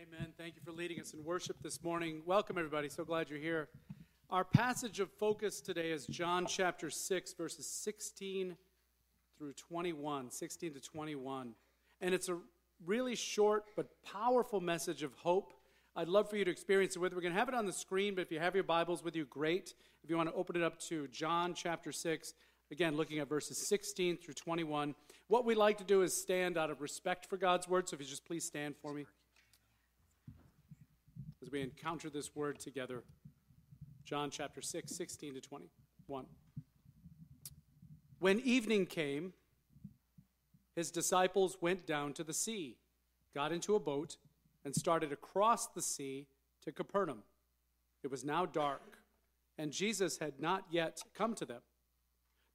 Amen. Thank you for leading us in worship this morning. Welcome, everybody. So glad you're here. Our passage of focus today is John chapter 6, verses 16 through 21. 16 to 21. And it's a really short but powerful message of hope. I'd love for you to experience it with. We're going to have it on the screen, but if you have your Bibles with you, great. If you want to open it up to John chapter 6, again, looking at verses 16 through 21. What we like to do is stand out of respect for God's word. So if you just please stand for me we encounter this word together. John chapter 6, 16 to 21. When evening came, his disciples went down to the sea, got into a boat, and started across the sea to Capernaum. It was now dark, and Jesus had not yet come to them.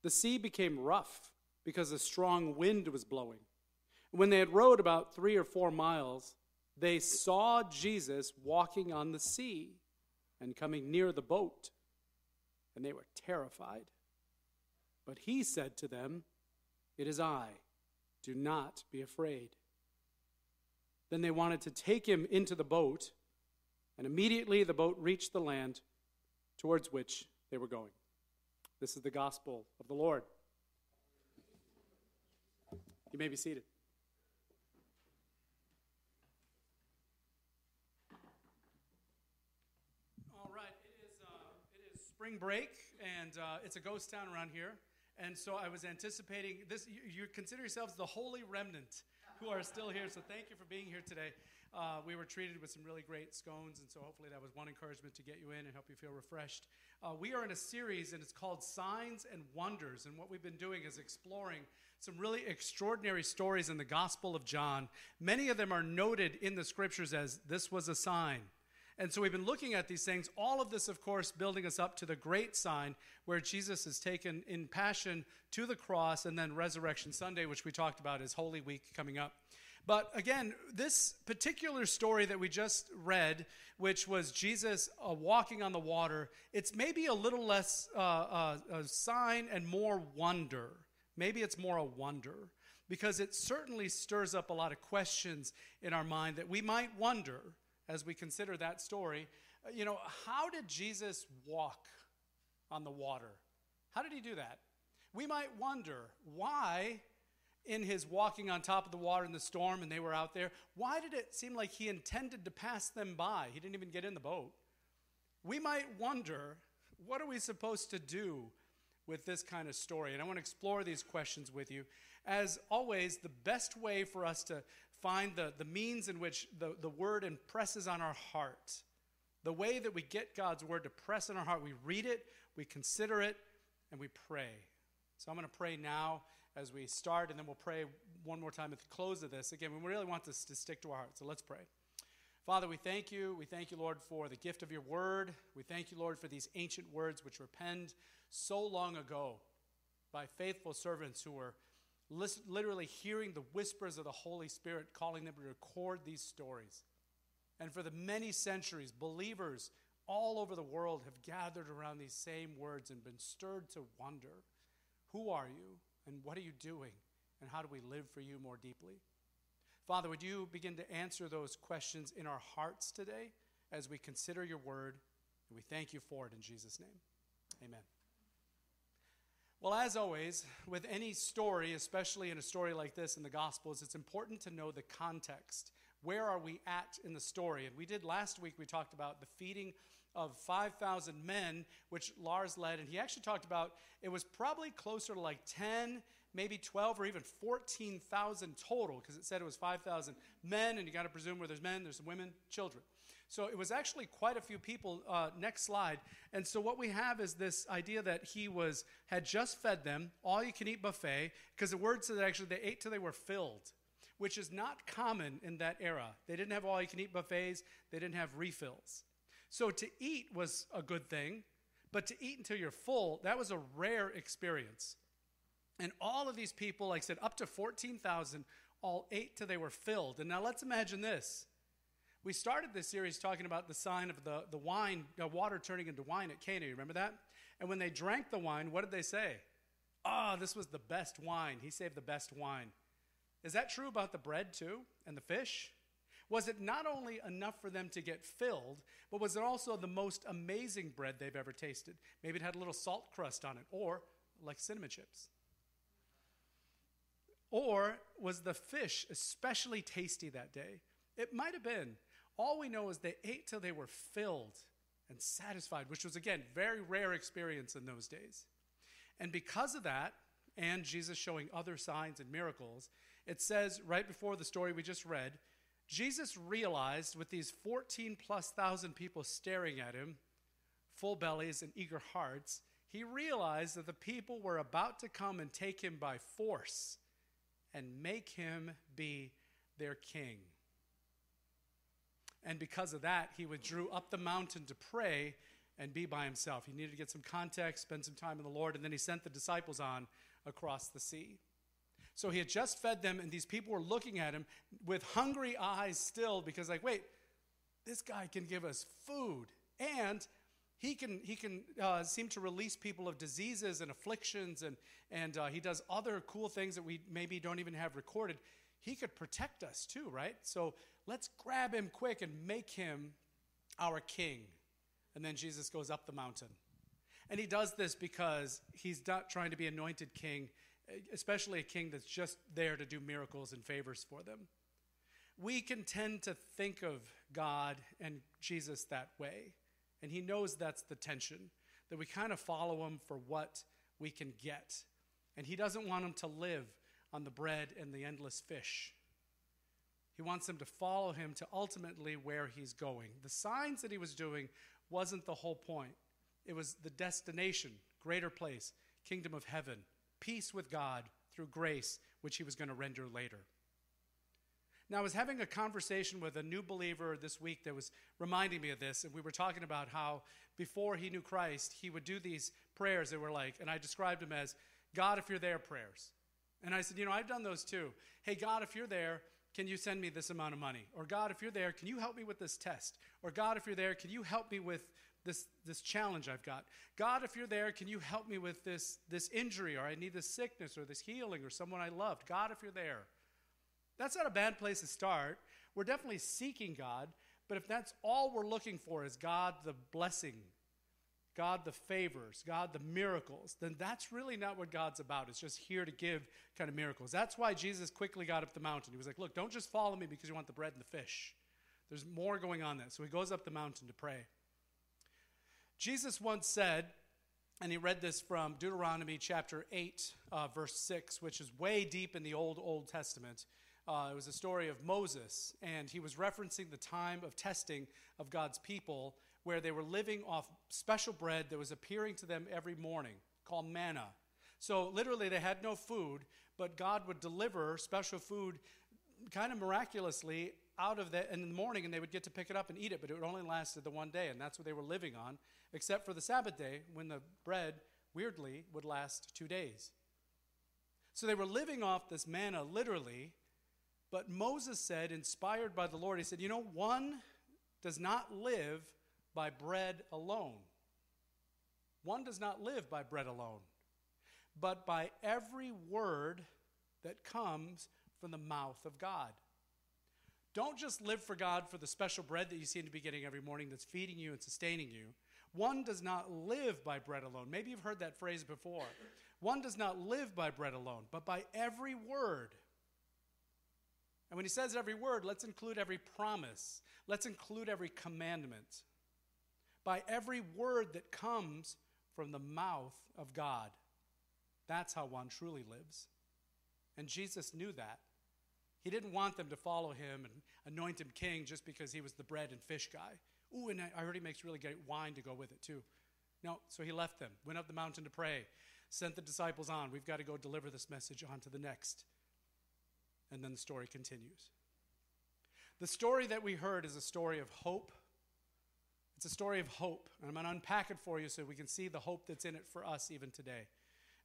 The sea became rough because a strong wind was blowing. When they had rowed about three or four miles, they saw Jesus walking on the sea and coming near the boat, and they were terrified. But he said to them, It is I, do not be afraid. Then they wanted to take him into the boat, and immediately the boat reached the land towards which they were going. This is the gospel of the Lord. You may be seated. Spring break, and uh, it's a ghost town around here. And so I was anticipating this. You, you, consider yourselves the holy remnant who are still here. So thank you for being here today. Uh, we were treated with some really great scones, and so hopefully that was one encouragement to get you in and help you feel refreshed. Uh, we are in a series, and it's called Signs and Wonders. And what we've been doing is exploring some really extraordinary stories in the Gospel of John. Many of them are noted in the scriptures as this was a sign and so we've been looking at these things, all of this, of course, building us up to the great sign where Jesus is taken in passion to the cross and then Resurrection Sunday, which we talked about is Holy Week coming up. But again, this particular story that we just read, which was Jesus uh, walking on the water, it's maybe a little less uh, uh, a sign and more wonder. Maybe it's more a wonder because it certainly stirs up a lot of questions in our mind that we might wonder as we consider that story. Uh, you know, how did Jesus walk on the water? How did he do that? We might wonder why, in his walking on top of the water in the storm and they were out there, why did it seem like he intended to pass them by? He didn't even get in the boat. We might wonder what are we supposed to do with this kind of story? And I want to explore these questions with you. As always, the best way for us to find the, the means in which the, the word impresses on our heart. The way that we get God's word to press in our heart. We read it, we consider it, and we pray. So I'm going to pray now as we start, and then we'll pray one more time at the close of this. Again, we really want this to stick to our heart. So let's pray. Father, we thank you. We thank you, Lord, for the gift of your word. We thank you, Lord, for these ancient words which were penned so long ago by faithful servants who were literally hearing the whispers of the Holy Spirit calling them to record these stories. And for the many centuries, believers all over the world have gathered around these same words and been stirred to wonder who are you and what are you doing and how do we live for you more deeply? Father, would you begin to answer those questions in our hearts today as we consider your word? And we thank you for it in Jesus' name. Amen. Well, as always, with any story, especially in a story like this in the Gospels, it's important to know the context. Where are we at in the story? And we did last week, we talked about the feeding of 5,000 men, which Lars led, and he actually talked about it was probably closer to like 10, maybe 12, or even 14,000 total, because it said it was 5,000 men, and you got to presume where there's men, there's women, children. So it was actually quite a few people. Uh, next slide. And so what we have is this idea that he was had just fed them all you can eat buffet because the word said that actually they ate till they were filled, which is not common in that era. They didn't have all you can eat buffets. They didn't have refills. So to eat was a good thing, but to eat until you're full that was a rare experience. And all of these people, like I said, up to 14,000, all ate till they were filled. And now let's imagine this we started this series talking about the sign of the, the wine, water turning into wine at Cana. You remember that? And when they drank the wine, what did they say? Ah, oh, this was the best wine. He saved the best wine. Is that true about the bread too and the fish? Was it not only enough for them to get filled, but was it also the most amazing bread they've ever tasted? Maybe it had a little salt crust on it, or like cinnamon chips. Or was the fish especially tasty that day? It might have been. All we know is they ate till they were filled and satisfied, which was, again, very rare experience in those days. And because of that, and Jesus showing other signs and miracles, it says right before the story we just read, Jesus realized with these 14 plus thousand people staring at him, full bellies and eager hearts, he realized that the people were about to come and take him by force and make him be their king. And because of that, he withdrew up the mountain to pray and be by himself. He needed to get some context, spend some time in the Lord, and then he sent the disciples on across the sea. So he had just fed them, and these people were looking at him with hungry eyes still because, like, wait, this guy can give us food. And he can, he can uh, seem to release people of diseases and afflictions, and, and uh, he does other cool things that we maybe don't even have recorded. He could protect us too, right? So let's grab him quick and make him our king. And then Jesus goes up the mountain. And he does this because he's not trying to be anointed king, especially a king that's just there to do miracles and favors for them. We can tend to think of God and Jesus that way. And he knows that's the tension, that we kind of follow him for what we can get. And he doesn't want them to live on the bread and the endless fish. He wants them to follow him to ultimately where he's going. The signs that he was doing wasn't the whole point, it was the destination, greater place, kingdom of heaven, peace with God through grace, which he was going to render later. Now, I was having a conversation with a new believer this week that was reminding me of this, and we were talking about how before he knew Christ, he would do these prayers that were like, and I described them as God, if you're there prayers. And I said, You know, I've done those too. Hey, God, if you're there, can you send me this amount of money? Or God, if you're there, can you help me with this test? Or God, if you're there, can you help me with this, this challenge I've got? God, if you're there, can you help me with this, this injury? Or I need this sickness or this healing or someone I loved? God, if you're there. That's not a bad place to start. We're definitely seeking God, but if that's all we're looking for is God the blessing, God the favors, God the miracles, then that's really not what God's about. It's just here to give kind of miracles. That's why Jesus quickly got up the mountain. He was like, Look, don't just follow me because you want the bread and the fish. There's more going on there. So he goes up the mountain to pray. Jesus once said, and he read this from Deuteronomy chapter 8, uh, verse 6, which is way deep in the Old, Old Testament. Uh, it was a story of Moses, and he was referencing the time of testing of God's people where they were living off special bread that was appearing to them every morning called manna. So, literally, they had no food, but God would deliver special food kind of miraculously out of that in the morning, and they would get to pick it up and eat it, but it would only lasted the one day, and that's what they were living on, except for the Sabbath day when the bread, weirdly, would last two days. So they were living off this manna literally but Moses said, inspired by the Lord, he said, You know, one does not live by bread alone. One does not live by bread alone, but by every word that comes from the mouth of God. Don't just live for God for the special bread that you seem to be getting every morning that's feeding you and sustaining you. One does not live by bread alone. Maybe you've heard that phrase before. One does not live by bread alone, but by every word and when he says every word, let's include every promise, let's include every commandment. By every word that comes from the mouth of God. That's how one truly lives. And Jesus knew that. He didn't want them to follow him and anoint him king just because he was the bread and fish guy. Ooh, and I heard he makes really great wine to go with it too. No, so he left them, went up the mountain to pray, sent the disciples on. We've got to go deliver this message on to the next. And then the story continues. The story that we heard is a story of hope. It's a story of hope. And I'm going to unpack it for you so we can see the hope that's in it for us even today.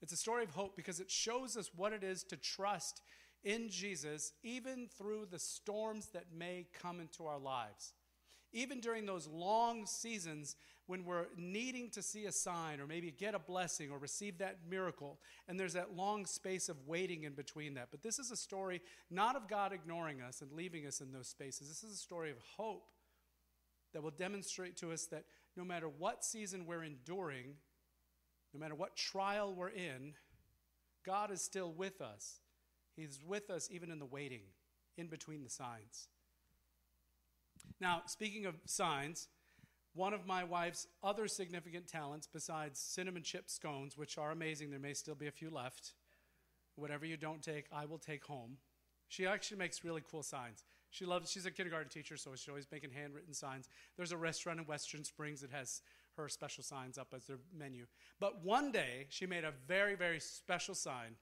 It's a story of hope because it shows us what it is to trust in Jesus, even through the storms that may come into our lives. Even during those long seasons when we're needing to see a sign or maybe get a blessing or receive that miracle, and there's that long space of waiting in between that. But this is a story not of God ignoring us and leaving us in those spaces. This is a story of hope that will demonstrate to us that no matter what season we're enduring, no matter what trial we're in, God is still with us. He's with us even in the waiting, in between the signs. Now, speaking of signs, one of my wife's other significant talents, besides cinnamon chip scones, which are amazing, there may still be a few left. Whatever you don't take, I will take home. She actually makes really cool signs. She loves, she's a kindergarten teacher, so she's always making handwritten signs. There's a restaurant in Western Springs that has her special signs up as their menu. But one day, she made a very, very special sign.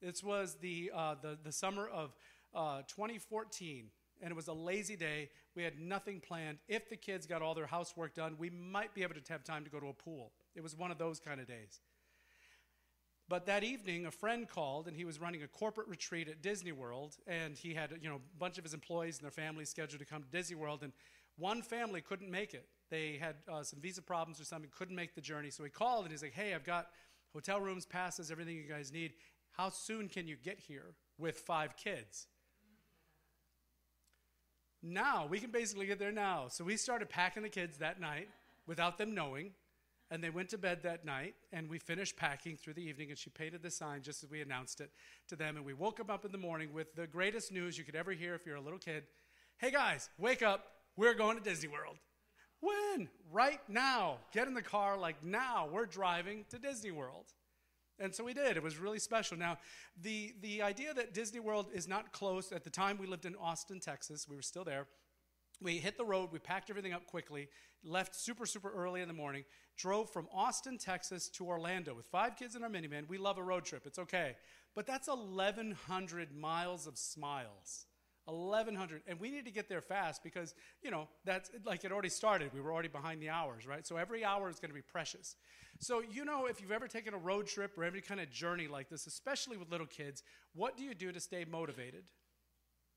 This was the, uh, the, the summer of uh, 2014 and it was a lazy day. We had nothing planned. If the kids got all their housework done, we might be able to have time to go to a pool. It was one of those kind of days. But that evening, a friend called, and he was running a corporate retreat at Disney World, and he had you know a bunch of his employees and their families scheduled to come to Disney World, and one family couldn't make it. They had uh, some visa problems or something, couldn't make the journey. So he called and he's like, "Hey, I've got hotel rooms, passes, everything you guys need. How soon can you get here with five kids?" now. We can basically get there now. So we started packing the kids that night without them knowing. And they went to bed that night, and we finished packing through the evening, and she painted the sign just as we announced it to them. And we woke them up in the morning with the greatest news you could ever hear if you're a little kid. Hey guys, wake up. We're going to Disney World. When? Right now. Get in the car, like now. We're driving to Disney World. And so we did. It was really special. Now, the, the idea that Disney World is not close, at the time we lived in Austin, Texas, we were still there. We hit the road, we packed everything up quickly, left super, super early in the morning, drove from Austin, Texas to Orlando with five kids in our minivan. We love a road trip, it's okay. But that's 1,100 miles of smiles. 1100 and we need to get there fast because you know that's like it already started we were already behind the hours right so every hour is going to be precious so you know if you've ever taken a road trip or any kind of journey like this especially with little kids what do you do to stay motivated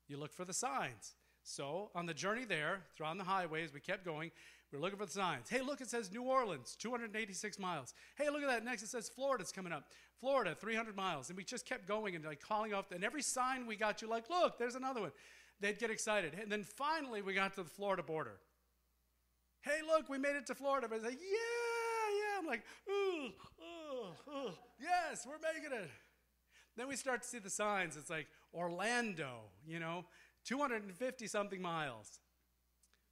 you look for the signs so on the journey there throughout the highways we kept going we we're looking for the signs hey look it says new orleans 286 miles hey look at that next it says florida's coming up Florida, 300 miles. And we just kept going and like calling off. And every sign we got, you like, look, there's another one. They'd get excited. And then finally we got to the Florida border. Hey, look, we made it to Florida. But like, yeah, yeah. I'm like, ooh, ooh, ooh, yes, we're making it. Then we start to see the signs. It's like Orlando, you know, 250 something miles.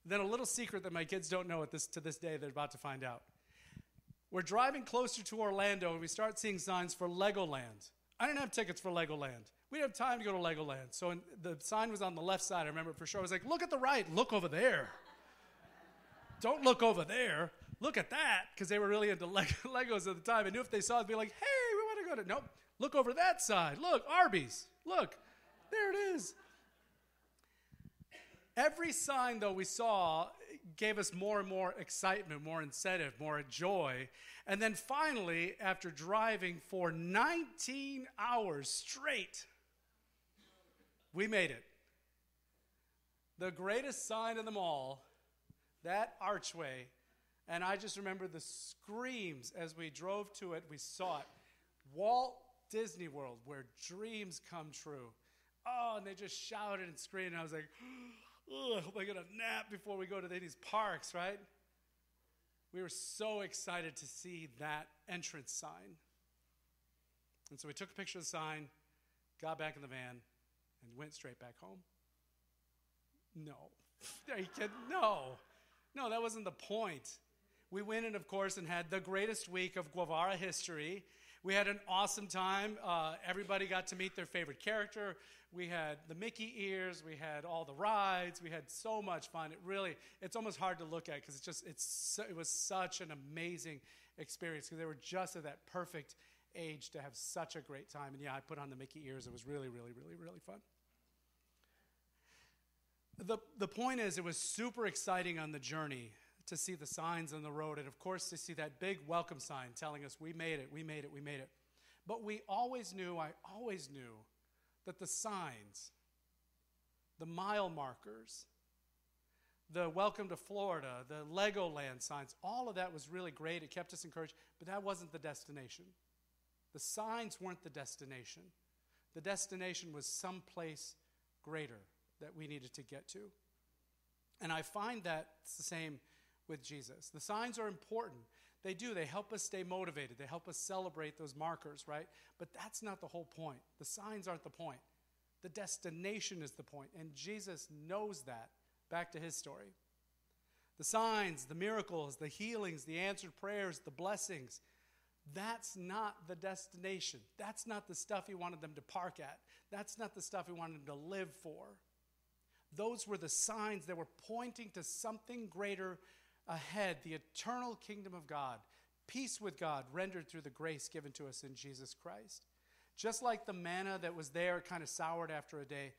Then a little secret that my kids don't know at this, to this day, they're about to find out. We're driving closer to Orlando and we start seeing signs for Legoland. I didn't have tickets for Legoland. We didn't have time to go to Legoland. So the sign was on the left side. I remember for sure. I was like, look at the right, look over there. Don't look over there. Look at that. Because they were really into Legos at the time. I knew if they saw it, they'd be like, hey, we want to go to. Nope. Look over that side. Look, Arby's. Look, there it is. Every sign, though, we saw gave us more and more excitement, more incentive, more joy. And then finally, after driving for 19 hours straight, we made it. The greatest sign of them all, that archway. And I just remember the screams as we drove to it. We saw it. Walt Disney World, where dreams come true. Oh, and they just shouted and screamed. And I was like, oh, I hope I get a nap before we go to these parks, right? We were so excited to see that entrance sign. And so we took a picture of the sign, got back in the van, and went straight back home. No. Are you kidding? No. No, that wasn't the point. We went in, of course, and had the greatest week of Guevara history. We had an awesome time. Uh, everybody got to meet their favorite character. We had the Mickey ears. We had all the rides. We had so much fun. It really, it's almost hard to look at because it's just, it's, it was such an amazing experience because they were just at that perfect age to have such a great time. And yeah, I put on the Mickey ears. It was really, really, really, really fun. The, the point is, it was super exciting on the journey to see the signs on the road, and of course, to see that big welcome sign telling us, We made it, we made it, we made it. But we always knew, I always knew, that the signs, the mile markers, the welcome to Florida, the Legoland signs, all of that was really great. It kept us encouraged, but that wasn't the destination. The signs weren't the destination. The destination was someplace greater that we needed to get to. And I find that it's the same with Jesus. The signs are important. They do. They help us stay motivated. They help us celebrate those markers, right? But that's not the whole point. The signs aren't the point. The destination is the point. And Jesus knows that. Back to his story. The signs, the miracles, the healings, the answered prayers, the blessings, that's not the destination. That's not the stuff he wanted them to park at. That's not the stuff he wanted them to live for. Those were the signs that were pointing to something greater ahead the eternal kingdom of God, peace with God, rendered through the grace given to us in Jesus Christ. Just like the manna that was there kind of soured after a day,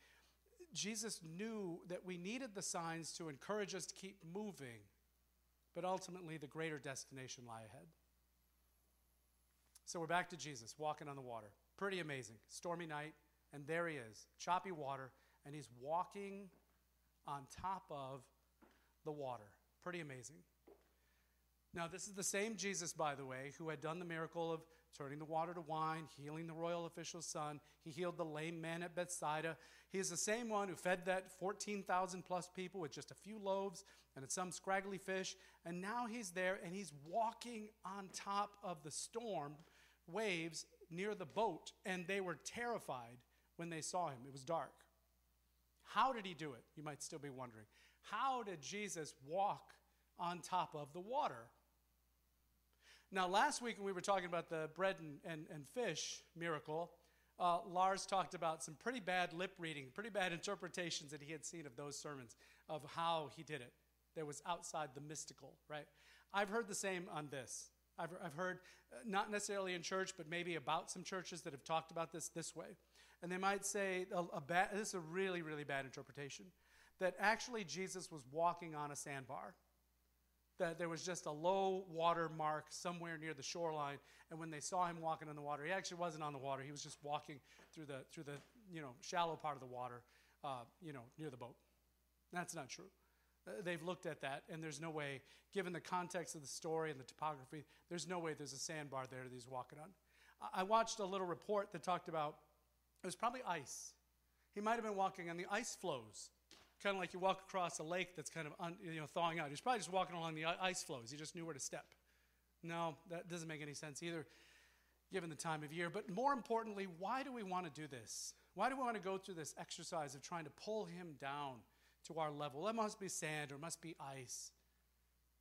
Jesus knew that we needed the signs to encourage us to keep moving, but ultimately the greater destination lie ahead. So we're back to Jesus walking on the water. Pretty amazing. Stormy night, and there he is, choppy water, and he's walking on top of the water. Pretty amazing. Now, this is the same Jesus, by the way, who had done the miracle of turning the water to wine, healing the royal official's son. He healed the lame man at Bethsaida. He is the same one who fed that 14,000 plus people with just a few loaves and some scraggly fish. And now he's there and he's walking on top of the storm waves near the boat, and they were terrified when they saw him. It was dark. How did he do it? You might still be wondering. How did Jesus walk on top of the water? Now, last week when we were talking about the bread and, and, and fish miracle, uh, Lars talked about some pretty bad lip reading, pretty bad interpretations that he had seen of those sermons, of how he did it, that was outside the mystical, right? I've heard the same on this. I've, I've heard, uh, not necessarily in church, but maybe about some churches that have talked about this this way. And they might say, a, a bad, this is a really, really bad interpretation, that actually Jesus was walking on a sandbar. That there was just a low water mark somewhere near the shoreline, and when they saw him walking on the water, he actually wasn't on the water. He was just walking through the through the you know shallow part of the water, uh, you know, near the boat. That's not true. Uh, they've looked at that, and there's no way, given the context of the story and the topography, there's no way there's a sandbar there that he's walking on. I watched a little report that talked about it was probably ice. He might have been walking on the ice floes, kind of like you walk across a lake that's kind of un, you know thawing out. He's probably just walking along the ice floes. He just knew where to step. No, that doesn't make any sense either, given the time of year. But more importantly, why do we want to do this? Why do we want to go through this exercise of trying to pull him down to our level? It must be sand or it must be ice.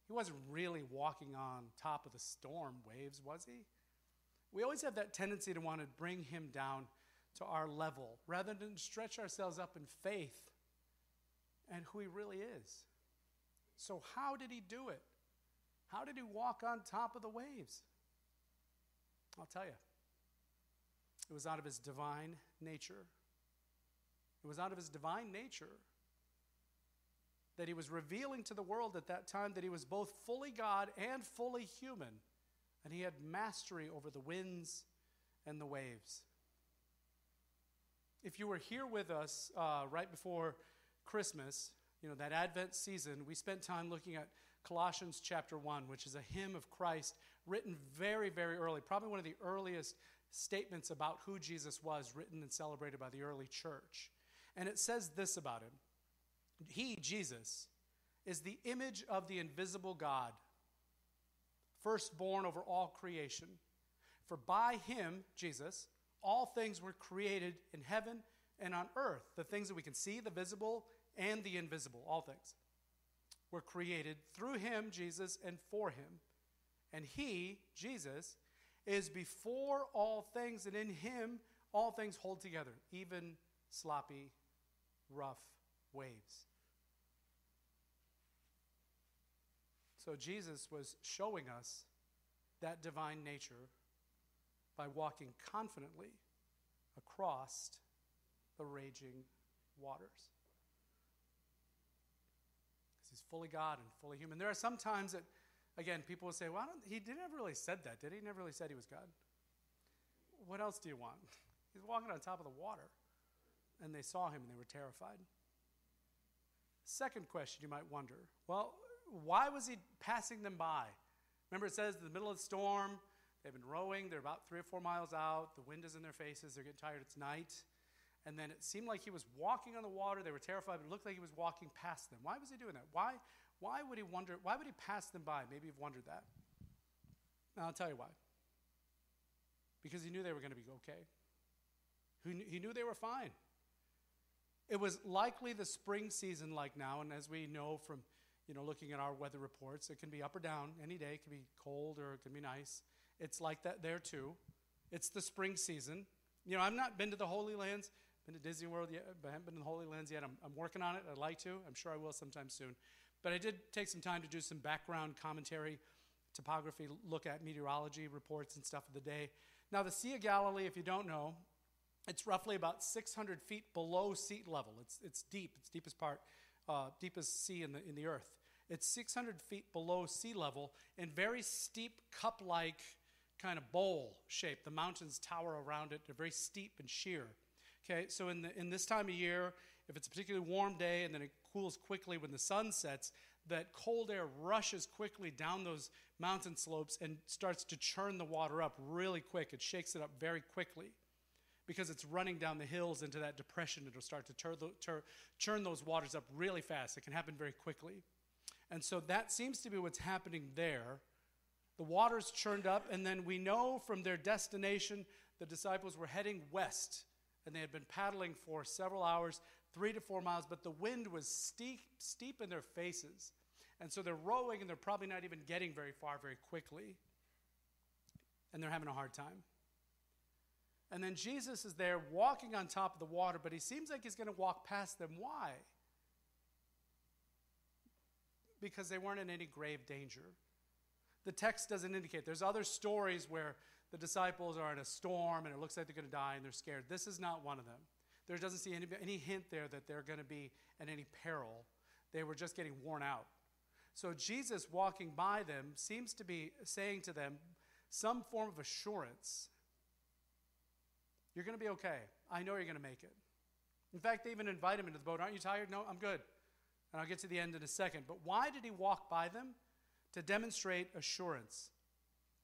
He wasn't really walking on top of the storm waves, was he? We always have that tendency to want to bring him down to our level rather than stretch ourselves up in faith and who He really is. So, how did He do it? How did He walk on top of the waves? I'll tell you. It was out of His divine nature. It was out of His divine nature that He was revealing to the world at that time that He was both fully God and fully human, and He had mastery over the winds and the waves. If you were here with us uh, right before Christmas, you know, that Advent season, we spent time looking at Colossians chapter 1, which is a hymn of Christ written very, very early, probably one of the earliest statements about who Jesus was, written and celebrated by the early church. And it says this about him He, Jesus, is the image of the invisible God, firstborn over all creation. For by him, Jesus, all things were created in heaven and on earth. The things that we can see, the visible and the invisible, all things were created through him, Jesus, and for him. And he, Jesus, is before all things, and in him all things hold together, even sloppy, rough waves. So Jesus was showing us that divine nature by walking confidently across the raging waters. Because he's fully God and fully human. There are some times that, again, people will say, well, he never really said that, did he? He never really said he was God. What else do you want? He's walking on top of the water. And they saw him and they were terrified. Second question you might wonder well, why was he passing them by? Remember, it says in the middle of the storm, they've been rowing, they're about three or four miles out, the wind is in their faces, they're getting tired, it's night. And then it seemed like he was walking on the water, they were terrified, but it looked like he was walking past them. Why was he doing that? Why, why would he wonder, why would he pass them by? Maybe you've wondered that. Now, I'll tell you why. Because he knew they were going to be okay. He knew they were fine. It was likely the spring season like now, and as we know from you know, looking at our weather reports, it can be up or down any day. It can be cold or it can be nice. It's like that there too. It's the spring season. You know, I've not been to the Holy Lands, been to Disney World yet, I haven't been to the Holy Lands yet. I'm, I'm working on it. I'd like to. I'm sure I will sometime soon. But I did take some time to do some background commentary, topography, look at meteorology reports and stuff of the day. Now, the Sea of Galilee, if you don't know, it's roughly about 600 feet below sea level. It's, it's deep, it's deepest part, uh, deepest sea in the, in the earth. It's 600 feet below sea level and very steep cup like kind of bowl shape. The mountains tower around it. They're very steep and sheer. Okay, so in, the, in this time of year, if it's a particularly warm day and then it cools quickly when the sun sets, that cold air rushes quickly down those mountain slopes and starts to churn the water up really quick. It shakes it up very quickly because it's running down the hills into that depression. It'll start to tur- tur- churn those waters up really fast. It can happen very quickly. And so that seems to be what's happening there. The water's churned up, and then we know from their destination the disciples were heading west, and they had been paddling for several hours, three to four miles, but the wind was steep, steep in their faces. And so they're rowing, and they're probably not even getting very far very quickly. And they're having a hard time. And then Jesus is there walking on top of the water, but he seems like he's going to walk past them. Why? Because they weren't in any grave danger. The text doesn't indicate. There's other stories where the disciples are in a storm and it looks like they're going to die and they're scared. This is not one of them. There doesn't see any, any hint there that they're going to be in any peril. They were just getting worn out. So Jesus walking by them seems to be saying to them some form of assurance you're going to be okay. I know you're going to make it. In fact, they even invite him into the boat. Aren't you tired? No, I'm good. And I'll get to the end in a second. But why did he walk by them? To demonstrate assurance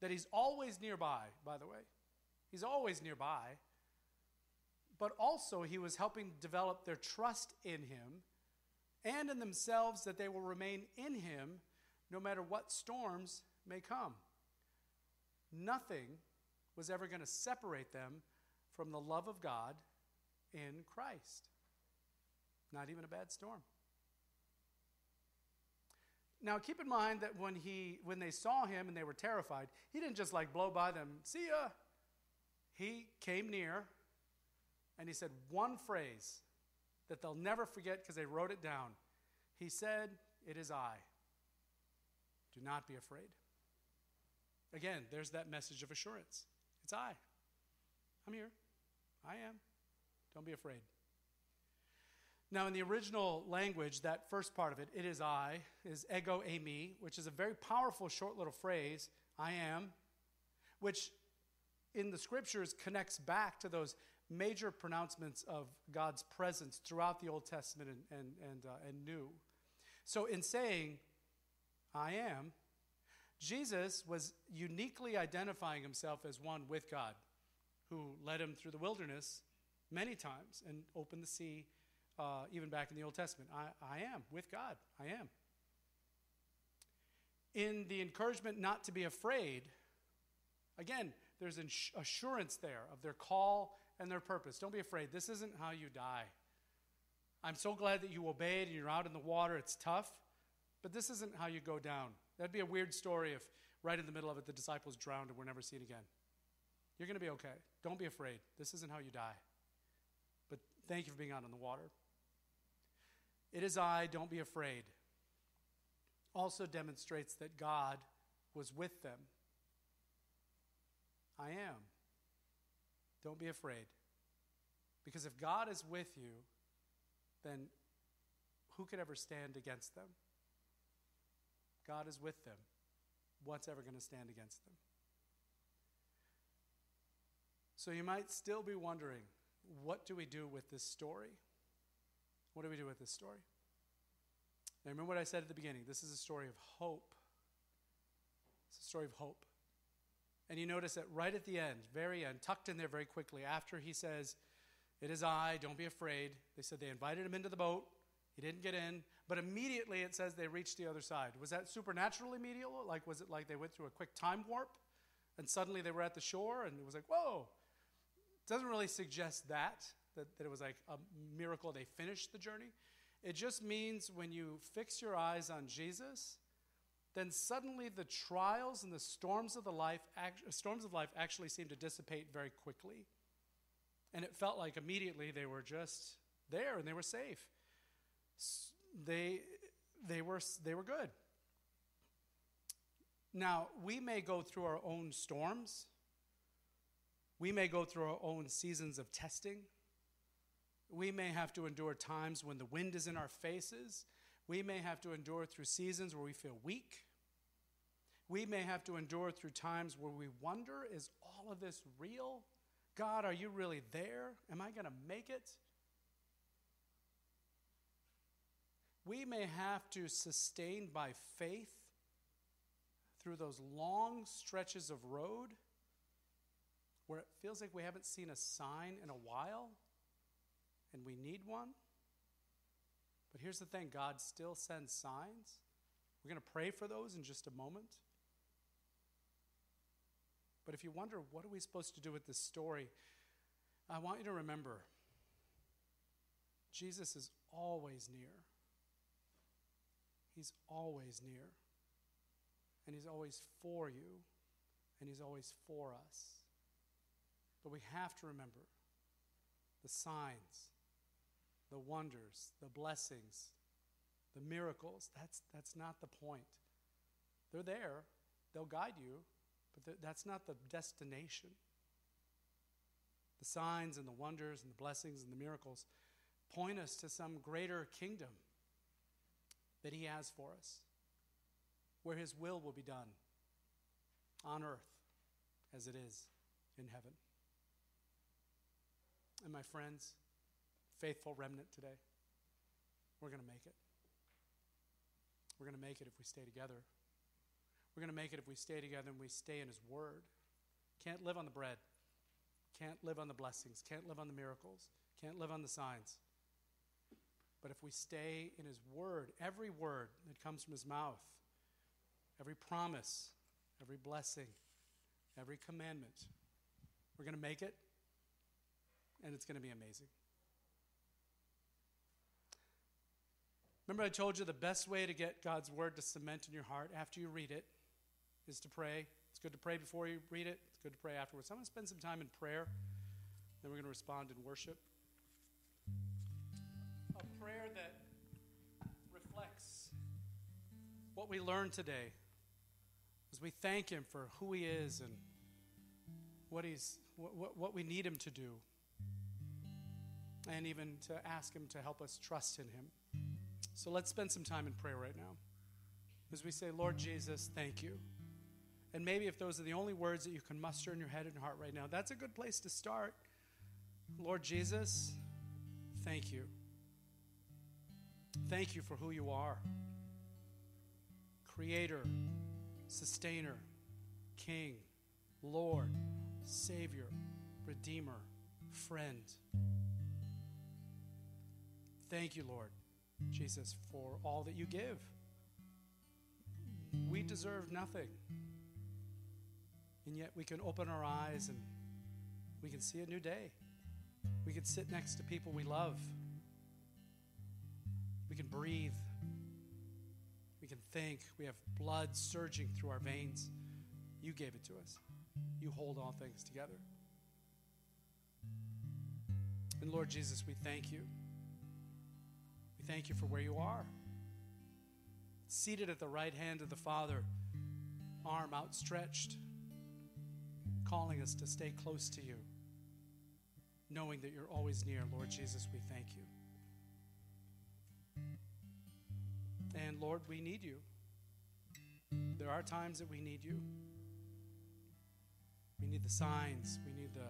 that he's always nearby, by the way. He's always nearby. But also, he was helping develop their trust in him and in themselves that they will remain in him no matter what storms may come. Nothing was ever going to separate them from the love of God in Christ. Not even a bad storm. Now keep in mind that when he when they saw him and they were terrified, he didn't just like blow by them, see ya. He came near and he said one phrase that they'll never forget because they wrote it down. He said, It is I. Do not be afraid. Again, there's that message of assurance. It's I. I'm here. I am. Don't be afraid. Now, in the original language, that first part of it, it is I, is ego eimi, which is a very powerful short little phrase, I am, which in the scriptures connects back to those major pronouncements of God's presence throughout the Old Testament and, and, and, uh, and New. So, in saying, I am, Jesus was uniquely identifying himself as one with God who led him through the wilderness many times and opened the sea, uh, even back in the Old Testament. I, I am with God. I am. In the encouragement not to be afraid, again, there's an assurance there of their call and their purpose. Don't be afraid. This isn't how you die. I'm so glad that you obeyed and you're out in the water. It's tough, but this isn't how you go down. That'd be a weird story if right in the middle of it the disciples drowned and were never seen again. You're going to be okay. Don't be afraid. This isn't how you die. But thank you for being out on the water. It is I, don't be afraid. Also demonstrates that God was with them. I am. Don't be afraid. Because if God is with you, then who could ever stand against them? God is with them. What's ever going to stand against them? So you might still be wondering what do we do with this story? What do we do with this story? Now, remember what I said at the beginning. This is a story of hope. It's a story of hope. And you notice that right at the end, very end, tucked in there very quickly, after he says, It is I, don't be afraid. They said they invited him into the boat. He didn't get in. But immediately it says they reached the other side. Was that supernatural immediate? Like, was it like they went through a quick time warp and suddenly they were at the shore and it was like, whoa? It doesn't really suggest that, that, that it was like a miracle they finished the journey. It just means when you fix your eyes on Jesus, then suddenly the trials and the storms of the life storms of life actually seem to dissipate very quickly. And it felt like immediately they were just there and they were safe. They they were they were good. Now, we may go through our own storms. We may go through our own seasons of testing. We may have to endure times when the wind is in our faces. We may have to endure through seasons where we feel weak. We may have to endure through times where we wonder is all of this real? God, are you really there? Am I going to make it? We may have to sustain by faith through those long stretches of road where it feels like we haven't seen a sign in a while and we need one. But here's the thing God still sends signs. We're going to pray for those in just a moment. But if you wonder, what are we supposed to do with this story? I want you to remember Jesus is always near. He's always near. And He's always for you. And He's always for us. But we have to remember the signs, the wonders, the blessings, the miracles. That's, that's not the point. They're there, they'll guide you, but that's not the destination. The signs and the wonders and the blessings and the miracles point us to some greater kingdom that He has for us, where His will will be done on earth as it is in heaven. And my friends, faithful remnant today, we're going to make it. We're going to make it if we stay together. We're going to make it if we stay together and we stay in His Word. Can't live on the bread. Can't live on the blessings. Can't live on the miracles. Can't live on the signs. But if we stay in His Word, every word that comes from His mouth, every promise, every blessing, every commandment, we're going to make it, and it's going to be amazing. Remember, I told you the best way to get God's Word to cement in your heart after you read it is to pray. It's good to pray before you read it, it's good to pray afterwards. I'm going to spend some time in prayer, then we're going to respond in worship. A prayer that reflects what we learned today as we thank Him for who He is and what, he's, what, what we need Him to do, and even to ask Him to help us trust in Him. So let's spend some time in prayer right now. As we say, Lord Jesus, thank you. And maybe if those are the only words that you can muster in your head and heart right now, that's a good place to start. Lord Jesus, thank you. Thank you for who you are Creator, Sustainer, King, Lord, Savior, Redeemer, Friend. Thank you, Lord Jesus, for all that you give. We deserve nothing. And yet we can open our eyes and we can see a new day. We can sit next to people we love. We can breathe. We can think. We have blood surging through our veins. You gave it to us. You hold all things together. And Lord Jesus, we thank you. Thank you for where you are. Seated at the right hand of the Father, arm outstretched calling us to stay close to you, knowing that you're always near. Lord Jesus, we thank you. And Lord, we need you. There are times that we need you. We need the signs, we need the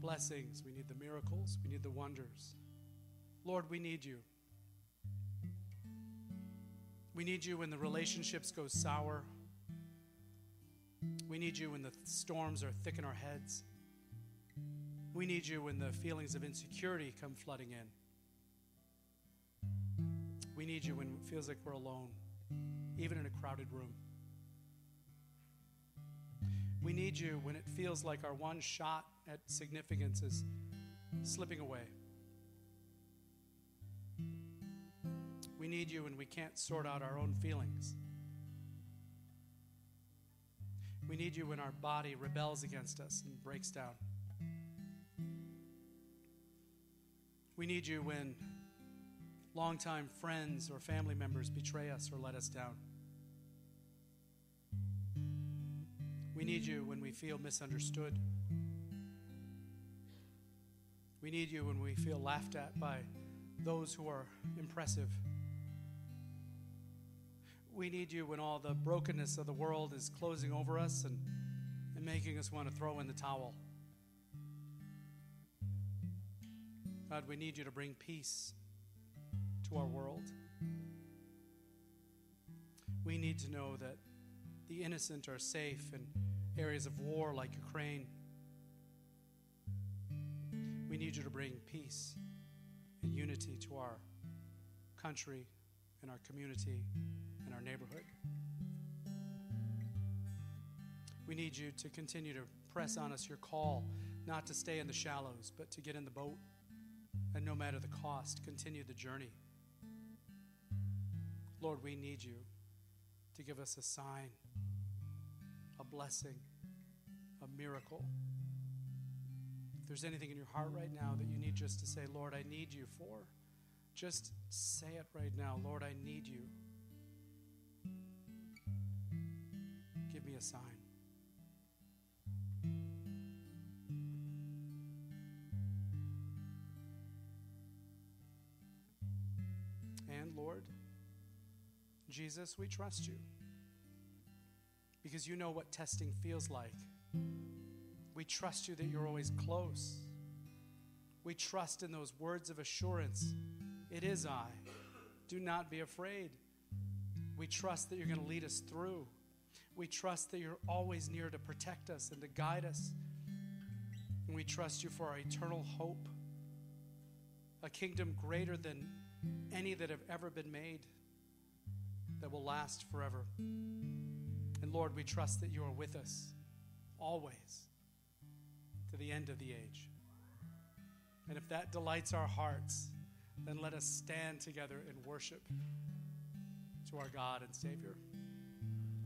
blessings, we need the miracles, we need the wonders. Lord, we need you. We need you when the relationships go sour. We need you when the storms are thick in our heads. We need you when the feelings of insecurity come flooding in. We need you when it feels like we're alone, even in a crowded room. We need you when it feels like our one shot at significance is slipping away. We need you when we can't sort out our own feelings. We need you when our body rebels against us and breaks down. We need you when longtime friends or family members betray us or let us down. We need you when we feel misunderstood. We need you when we feel laughed at by those who are impressive. We need you when all the brokenness of the world is closing over us and, and making us want to throw in the towel. God, we need you to bring peace to our world. We need to know that the innocent are safe in areas of war like Ukraine. We need you to bring peace and unity to our country and our community and our neighborhood. We need you to continue to press on us your call not to stay in the shallows, but to get in the boat and no matter the cost, continue the journey. Lord, we need you to give us a sign, a blessing, a miracle. If there's anything in your heart right now that you need just to say, Lord, I need you for, just say it right now. Lord, I need you. Sign. And Lord, Jesus, we trust you because you know what testing feels like. We trust you that you're always close. We trust in those words of assurance. It is I. Do not be afraid. We trust that you're going to lead us through. We trust that you're always near to protect us and to guide us. And we trust you for our eternal hope, a kingdom greater than any that have ever been made, that will last forever. And Lord, we trust that you are with us always to the end of the age. And if that delights our hearts, then let us stand together in worship to our God and Savior.